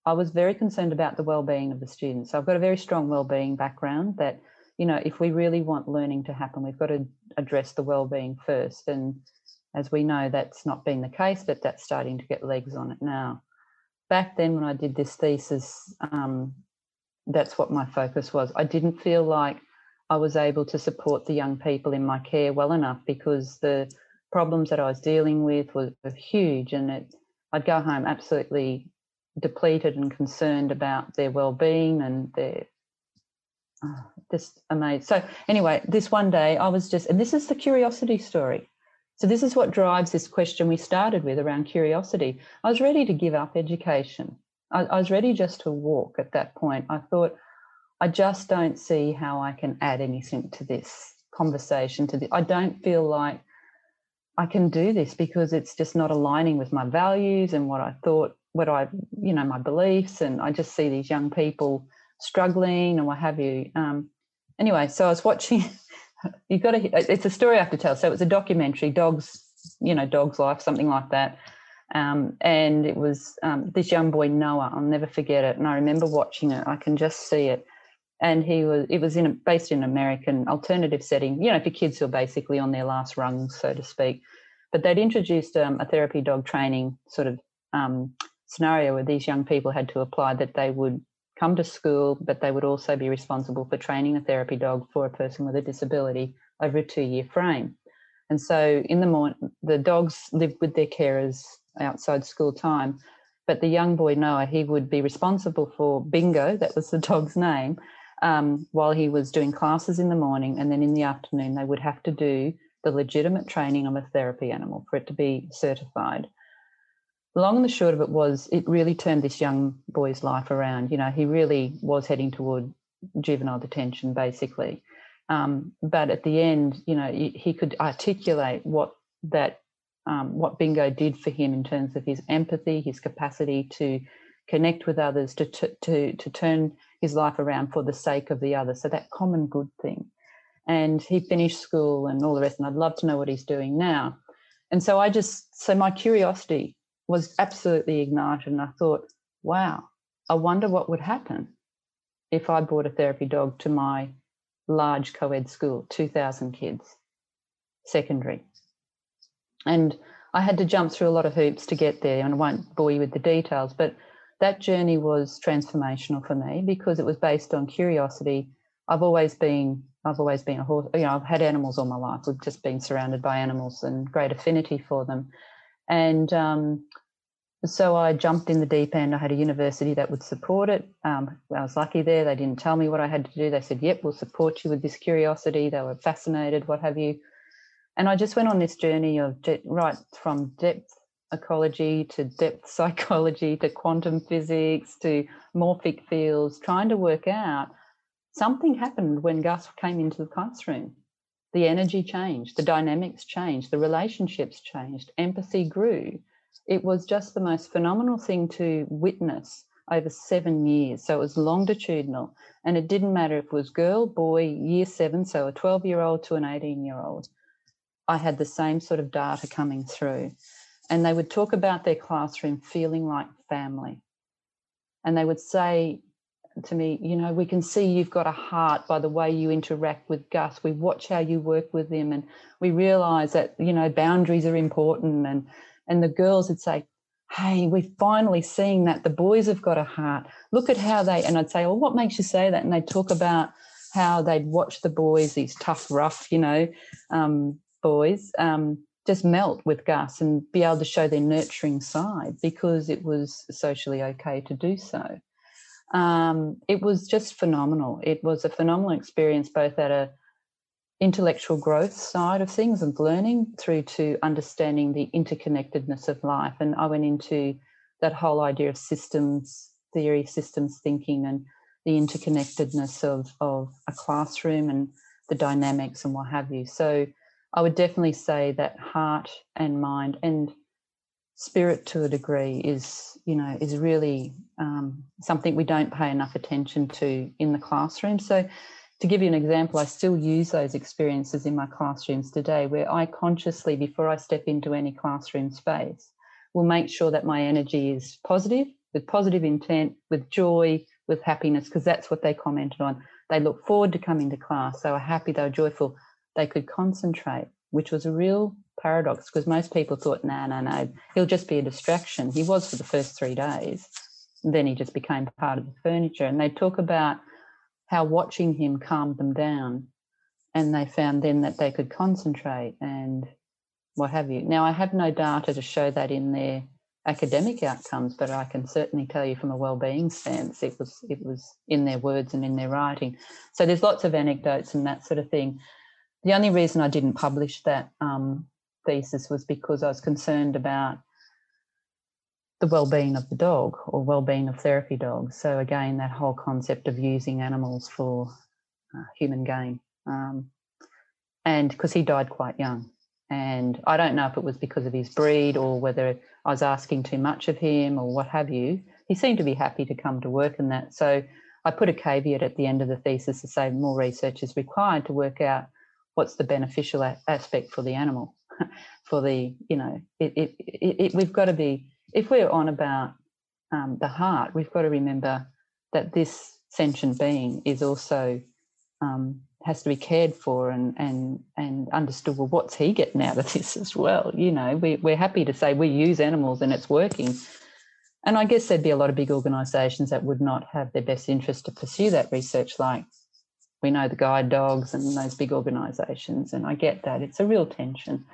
I was very concerned about the well-being of the students. So I've got a very strong well-being background that, you know, if we really want learning to happen, we've got to address the well-being first. And as we know, that's not been the case, but that's starting to get legs on it now. Back then, when I did this thesis, um, that's what my focus was. I didn't feel like I was able to support the young people in my care well enough because the problems that I was dealing with were, were huge, and it, I'd go home absolutely depleted and concerned about their well-being and their ah, oh, just amazed. So anyway, this one day I was just, and this is the curiosity story. So this is what drives this question we started with around curiosity. I was ready to give up education. I, I was ready just to walk at that point. I thought, I just don't see how I can add anything to this conversation. To the, I don't feel like I can do this because it's just not aligning with my values and what I thought, what I, you know, my beliefs. And I just see these young people struggling and what have you. Um, anyway, so I was watching. You've got to. It's a story I have to tell. So it was a documentary, dogs, you know, dog's life, something like that. Um, and it was um, this young boy Noah. I'll never forget it. And I remember watching it. I can just see it. And he was. It was in a, based in an American alternative setting. You know, for kids who are basically on their last rungs, so to speak. But they'd introduced um, a therapy dog training sort of um, scenario where these young people had to apply that they would come to school, but they would also be responsible for training a therapy dog for a person with a disability over a two year frame. And so in the morning, the dogs lived with their carers outside school time. But the young boy, Noah, he would be responsible for Bingo, that was the dog's name, um, while he was doing classes in the morning. And then in the afternoon, they would have to do the legitimate training of a therapy animal for it to be certified long and the short of it was it really turned this young boy's life around. You know, he really was heading toward juvenile detention, basically. Um, but at the end, you know, he could articulate what that um, what bingo did for him in terms of his empathy, his capacity to connect with others, to to to turn his life around for the sake of the other. So that common good thing. And he finished school and all the rest. And I'd love to know what he's doing now. And so I just so my curiosity was absolutely ignited. And I thought, wow, I wonder what would happen if I brought a therapy dog to my large co ed school, 2,000 kids, secondary. And I had to jump through a lot of hoops to get there, and I won't bore you with the details, but that journey was transformational for me because it was based on curiosity. I've always been I've always been a horse, you know, I've had animals all my life. We've just been surrounded by animals and great affinity for them. And um, so I jumped in the deep end. I had a university that would support it. Um, I was lucky there. They didn't tell me what I had to do. They said, yep, we'll support you with this curiosity. They were fascinated, what have you. And I just went on this journey of right from depth ecology to depth psychology to quantum physics to morphic fields, trying to work out something happened when Gus came into the classroom the energy changed, the dynamics changed, the relationships changed, empathy grew. It was just the most phenomenal thing to witness over seven years. So it was longitudinal. And it didn't matter if it was girl, boy, year seven, so a 12 year old to an 18 year old. I had the same sort of data coming through. And they would talk about their classroom feeling like family. And they would say, to me, you know, we can see you've got a heart by the way you interact with Gus. We watch how you work with him and we realize that, you know, boundaries are important. And and the girls would say, Hey, we're finally seeing that the boys have got a heart. Look at how they and I'd say, Well, what makes you say that? And they'd talk about how they'd watch the boys, these tough, rough, you know, um, boys, um, just melt with Gus and be able to show their nurturing side because it was socially okay to do so um, it was just phenomenal. It was a phenomenal experience, both at a intellectual growth side of things and learning through to understanding the interconnectedness of life. And I went into that whole idea of systems theory, systems thinking, and the interconnectedness of, of a classroom and the dynamics and what have you. So I would definitely say that heart and mind and spirit to a degree is you know is really um, something we don't pay enough attention to in the classroom. So to give you an example i still use those experiences in my classrooms today where i consciously before i step into any classroom space will make sure that my energy is positive with positive intent with joy with happiness because that's what they commented on. They look forward to coming to class they were happy they were joyful. They could concentrate which was a real paradox because most people thought, no, no, no, he'll just be a distraction. He was for the first three days. Then he just became part of the furniture. And they talk about how watching him calmed them down and they found then that they could concentrate and what have you. Now, I have no data to show that in their academic outcomes, but I can certainly tell you from a well-being sense, it was it was in their words and in their writing. So there's lots of anecdotes and that sort of thing. The only reason I didn't publish that um, thesis was because I was concerned about the well-being of the dog or well-being of therapy dogs. So again, that whole concept of using animals for uh, human gain, um, and because he died quite young, and I don't know if it was because of his breed or whether I was asking too much of him or what have you. He seemed to be happy to come to work and that. So I put a caveat at the end of the thesis to say more research is required to work out what's the beneficial a- aspect for the animal, for the you know it, it, it, it we've got to be if we're on about um, the heart, we've got to remember that this sentient being is also um, has to be cared for and and and understood. Well, what's he getting out of this as well? You know, we, we're happy to say we use animals and it's working. And I guess there'd be a lot of big organisations that would not have their best interest to pursue that research, like we know the guide dogs and those big organisations. And I get that it's a real tension.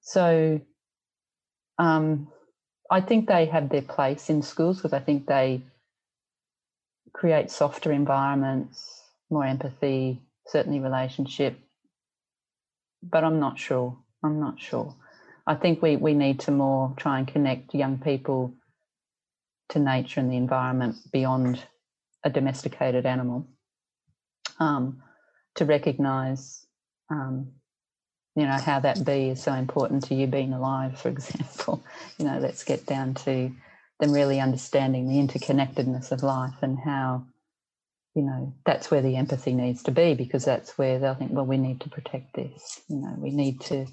So, um, I think they have their place in schools because I think they create softer environments, more empathy, certainly relationship. But I'm not sure. I'm not sure. I think we, we need to more try and connect young people to nature and the environment beyond a domesticated animal um, to recognize um, you know how that bee is so important to you being alive for example. You know let's get down to them really understanding the interconnectedness of life and how you know that's where the empathy needs to be because that's where they'll think well we need to protect this. You know we need to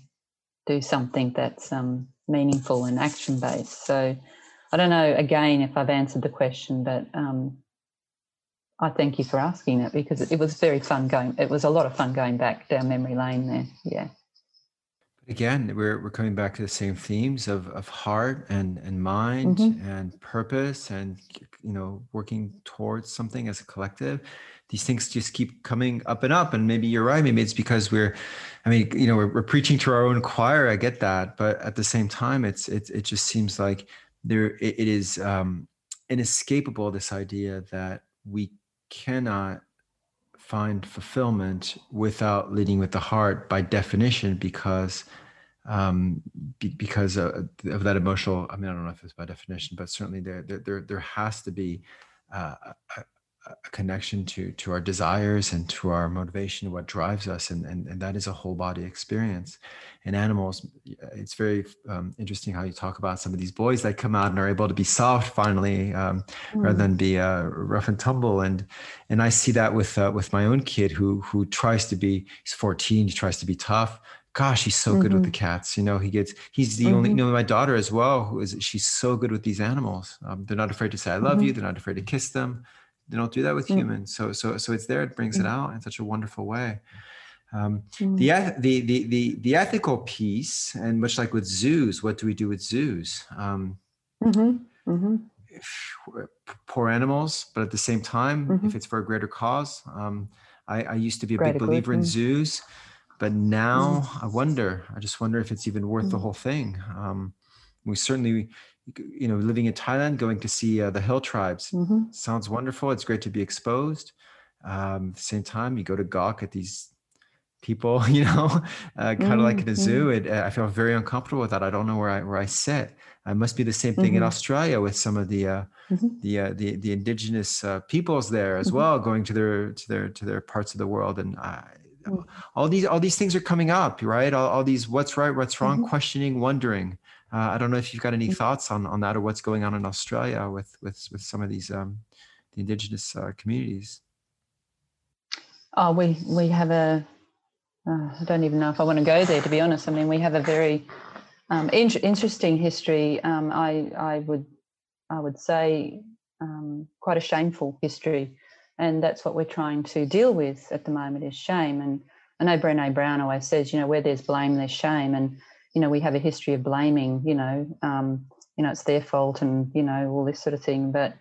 do something that's um, meaningful and action based so i don't know again if i've answered the question but um, i thank you for asking it because it was very fun going it was a lot of fun going back down memory lane there yeah again we're, we're coming back to the same themes of, of heart and, and mind mm-hmm. and purpose and you know working towards something as a collective these things just keep coming up and up and maybe you're right maybe it's because we're i mean you know we're, we're preaching to our own choir i get that but at the same time it's it, it just seems like there it, it is um, inescapable this idea that we cannot find fulfillment without leading with the heart by definition because um, be, because of, that emotional i mean i don't know if it's by definition but certainly there there there, there has to be uh, a, a, connection to to our desires and to our motivation what drives us and, and and that is a whole body experience in animals it's very um, interesting how you talk about some of these boys that come out and are able to be soft finally um, mm. rather than be uh, rough and tumble and and i see that with uh, with my own kid who who tries to be he's 14 he tries to be tough gosh he's so mm-hmm. good with the mm-hmm. cats you know he gets he's the mm-hmm. only you know my daughter as well who is she's so good with these animals um, they're not afraid to say i love mm-hmm. you they're not afraid to kiss them they don't do that with mm. humans so so so it's there it brings it mm. out in such a wonderful way um, mm. the, the, the, the, the ethical piece, and much like with zoos, what do we do with zoos? Um, mm-hmm. Mm-hmm. poor animals, but at the same time, mm-hmm. if it's for a greater cause, um, I, I, used to be a big believer in zoos, but now mm. I wonder. I just wonder if it's even worth the whole thing. Um, we certainly, you know, living in Thailand, going to see uh, the hill tribes mm-hmm. sounds wonderful. It's great to be exposed. Um, at the same time, you go to gawk at these people, you know, uh, kind of mm-hmm. like in a zoo. Mm-hmm. It, uh, I feel very uncomfortable with that. I don't know where I where I sit. I must be the same thing mm-hmm. in Australia with some of the uh, mm-hmm. the, uh, the the indigenous uh, peoples there as mm-hmm. well, going to their to their to their parts of the world, and mm. all these all these things are coming up, right? All, all these what's right, what's wrong, questioning, wondering. Uh, I don't know if you've got any thoughts on on that or what's going on in Australia with with with some of these um, the indigenous communities. Oh, we we have a uh, I don't even know if I want to go there, to be honest. I mean, we have a very um, in- interesting history. Um, I, I would, I would say, um, quite a shameful history, and that's what we're trying to deal with at the moment is shame. And I know Brené Brown always says, you know, where there's blame, there's shame, and you know, we have a history of blaming. You know, um, you know, it's their fault, and you know, all this sort of thing, but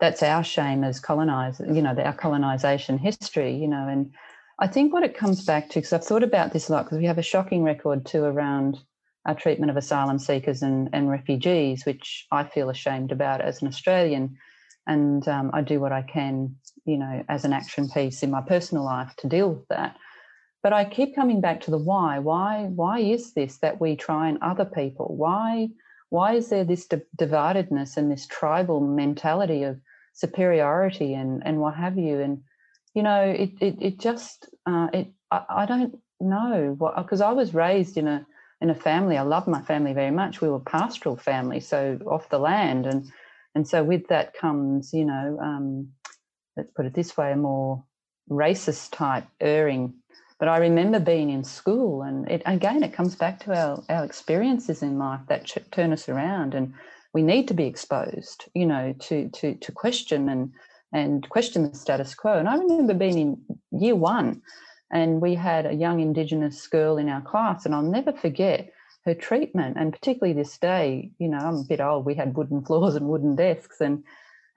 that's our shame as colonized, you know, our colonization history, you know, and I think what it comes back to, because I've thought about this a lot, because we have a shocking record too around our treatment of asylum seekers and, and refugees, which I feel ashamed about as an Australian. And um, I do what I can, you know, as an action piece in my personal life to deal with that. But I keep coming back to the why. Why? Why is this that we try and other people? Why? Why is there this dividedness and this tribal mentality of superiority and and what have you? And you know, it it, it just uh, it I, I don't know what because I was raised in a in a family. I love my family very much. We were pastoral family, so off the land, and and so with that comes, you know, um, let's put it this way, a more racist type erring. But I remember being in school, and it again, it comes back to our our experiences in life that ch- turn us around, and we need to be exposed, you know, to to to question and and question the status quo. And I remember being in year one and we had a young Indigenous girl in our class, and I'll never forget her treatment. And particularly this day, you know, I'm a bit old. We had wooden floors and wooden desks, and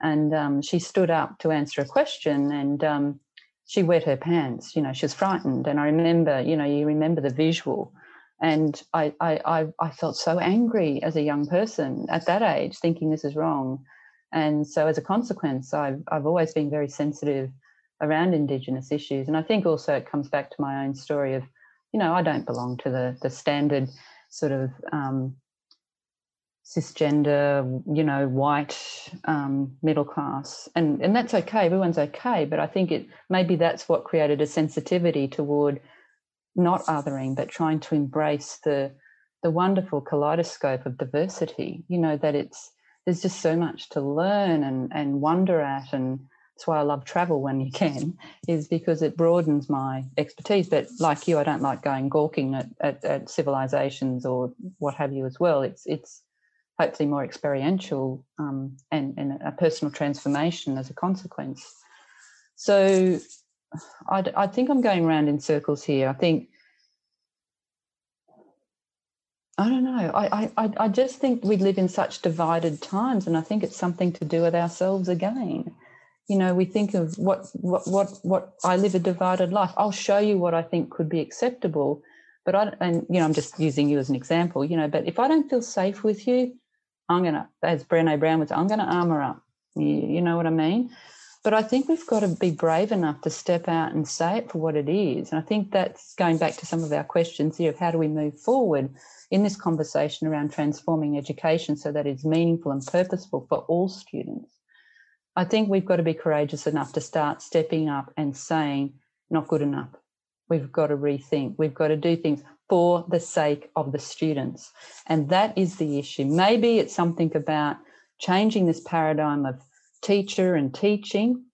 and um, she stood up to answer a question, and um, she wet her pants. You know, she was frightened. And I remember, you know, you remember the visual. And I, I, I felt so angry as a young person at that age, thinking this is wrong. And so, as a consequence, I've, I've always been very sensitive around Indigenous issues. And I think also it comes back to my own story of, you know, I don't belong to the the standard sort of um, cisgender, you know, white um, middle class, and and that's okay. Everyone's okay, but I think it maybe that's what created a sensitivity toward not othering, but trying to embrace the the wonderful kaleidoscope of diversity. You know that it's there's just so much to learn and and wonder at and that's why I love travel when you can, is because it broadens my expertise. But like you, I don't like going gawking at, at, at civilizations or what have you as well. It's it's hopefully more experiential um, and, and a personal transformation as a consequence. So I, I think I'm going around in circles here. I think I don't know. I, I, I just think we live in such divided times, and I think it's something to do with ourselves again you know we think of what what what what i live a divided life i'll show you what i think could be acceptable but i and you know i'm just using you as an example you know but if i don't feel safe with you i'm gonna as brene brown was i'm gonna armor up. You, you know what i mean? But i think we've got to be brave enough to step out and say it for what it is. And i think that's going back to some of our questions here of how do we move forward in this conversation around transforming education so that it's meaningful and purposeful for all students. I think we've got to be courageous enough to start stepping up and saying, not good enough. We've got to rethink. We've got to do things for the sake of the students. And that is the issue. Maybe it's something about changing this paradigm of teacher and teaching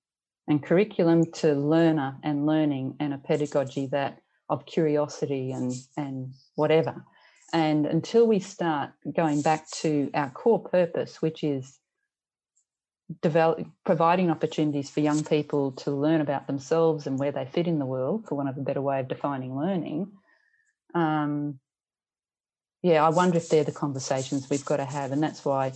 and curriculum to learner and learning and a pedagogy that of curiosity and, and whatever. And until we start going back to our core purpose, which is develop, providing opportunities for young people to learn about themselves and where they fit in the world, for one of a better way of defining learning. Um, yeah, I wonder if they're the conversations we've got to have, and that's why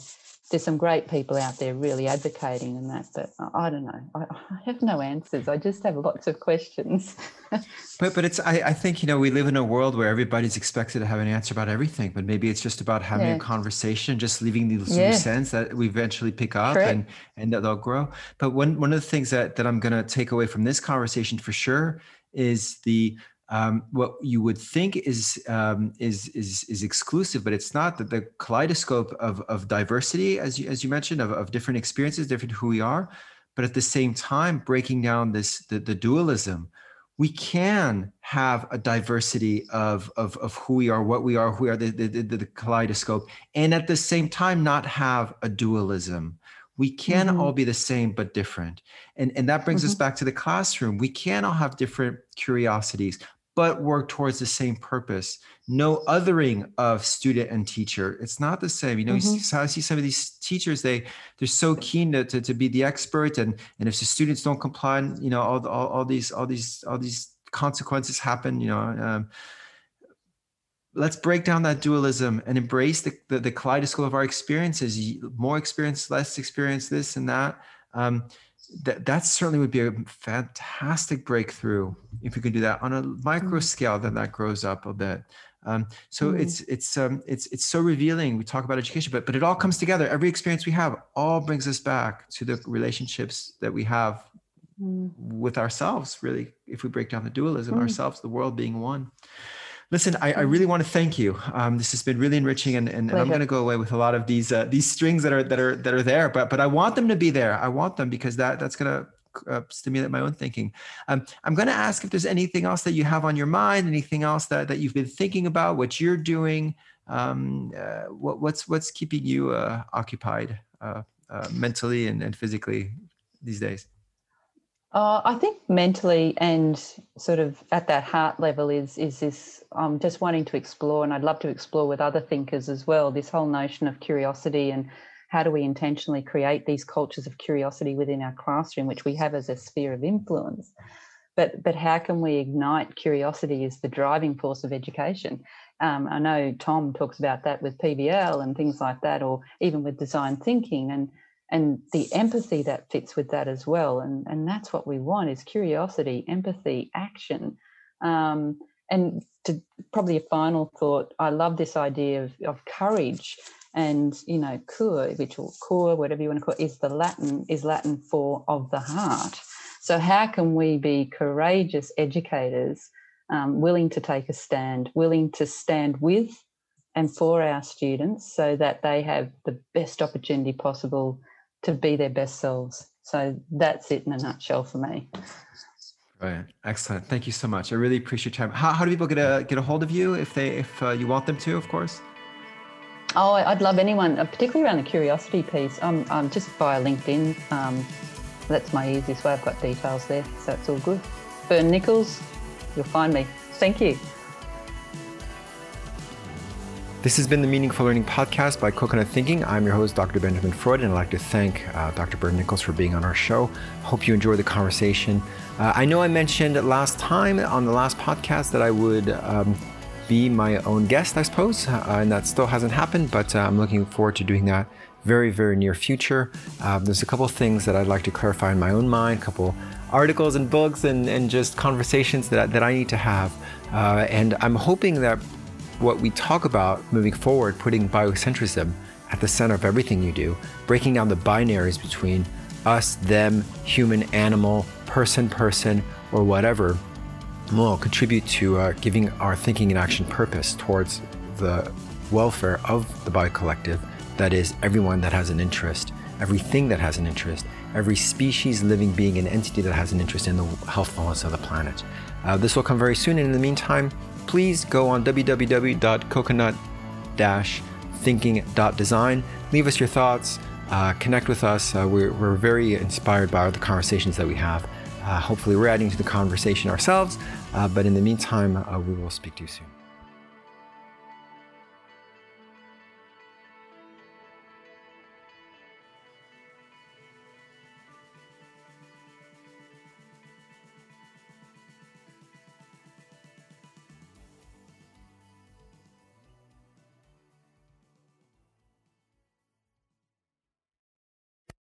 there's some great people out there really advocating in that, but I, don't know. I, I, have no answers. I just have lots of questions. but but it's I, I think you know we live in a world where everybody's expected to have an answer about everything, but maybe it's just about having yeah. a conversation, just leaving these yeah. loose ends that we eventually pick up Correct. and and that they'll grow. But one one of the things that that I'm going to take away from this conversation for sure is the um, what you would think is, um, is is is exclusive, but it's not. That the kaleidoscope of of diversity, as you as you mentioned, of, of different experiences, different who we are, but at the same time breaking down this the, the dualism. We can have a diversity of, of of who we are, what we are, who we are, the, the, the, the kaleidoscope, and at the same time not have a dualism we can mm-hmm. all be the same but different and and that brings mm-hmm. us back to the classroom we can all have different curiosities but work towards the same purpose. No othering of student and teacher. It's not the same. You know, mm-hmm. you see, I see some of these teachers, they they're so keen to, to, to, be the expert. And and if the students don't comply, you know, all, all, all these, all these, all these consequences happen, you know. Um, let's break down that dualism and embrace the, the, the kaleidoscope of our experiences more experience less experience this and that um, that that certainly would be a fantastic breakthrough if we could do that on a micro mm. scale. Then that grows up a bit. Um, so mm. it's it's um, it's it's so revealing. We talk about education, but but it all comes together. Every experience we have all brings us back to the relationships that we have mm. with ourselves. Really, if we break down the dualism, mm. ourselves, the world being one. Listen, I, I, mm. really want to thank you. Um, this has been really enriching, and, and, and I'm going to go away with a lot of these uh, these strings that are that are that are there. But but I want them to be there. I want them because that that's going to uh, stimulate my own thinking. Um, I'm going to ask if there's anything else that you have on your mind, anything else that, that you've been thinking about, what you're doing, um, uh, what, what's what's keeping you uh, occupied uh, uh, mentally and, and physically these days. Uh, I think mentally and sort of at that heart level is is this I'm just wanting to explore, and I'd love to explore with other thinkers as well. This whole notion of curiosity and how do we intentionally create these cultures of curiosity within our classroom, which we have as a sphere of influence? But but how can we ignite curiosity as the driving force of education? Um, I know Thom talks about that with PBL and things like that, or even with design thinking and and the empathy that fits with that as well. And and that's what we want is curiosity, empathy, action. Um, and to probably a final thought, I love this idea of, of courage and you know cur which or cor whatever you want to call it is the latin is latin for of the heart so how can we be courageous educators um, willing to take a stand willing to stand with and for our students so that they have the best opportunity possible to be their best selves so that's it in a nutshell for me Right. Excellent. Thank you so much. I really appreciate your time. How, how do people get a get a hold of you if they if uh, you want them to, of course? Oh, I'd love anyone, uh, particularly around the curiosity piece. I'm, I'm just via LinkedIn. Um, that's my easiest way. I've got details there, so it's all good. Bern Nichols, you'll find me. Thank you. This has been the Meaningful Learning Podcast by Coconut Thinking. I'm your host, Dr. Benjamin Freud, and I'd like to thank uh, Dr. Bern Nichols for being on our show. Hope you enjoyed the conversation. Uh, I know I mentioned last time on the last podcast that I would um, be my own guest, I suppose, uh, and that still hasn't happened, but uh, I'm looking forward to doing that very, very near future. Um, there's a couple things that I'd like to clarify in my own mind, a couple articles and books and, and just conversations that, that I need to have. Uh, and I'm hoping that what we talk about moving forward, putting biocentrism at the center of everything you do, breaking down the binaries between us, them, human, animal, person, person, or whatever, will contribute to uh, giving our thinking and action purpose towards the welfare of the bio collective that is everyone that has an interest everything that has an interest every species living being and entity that has an interest in the healthfulness of the planet. Uh, this will come very soon and in the meantime please go on www.coconut-thinking.design leave us your thoughts uh, connect with us uh, we're, we're very inspired by the conversations that we have uh, hopefully, we're adding to the conversation ourselves. Uh, but in the meantime, uh, we will speak to you soon.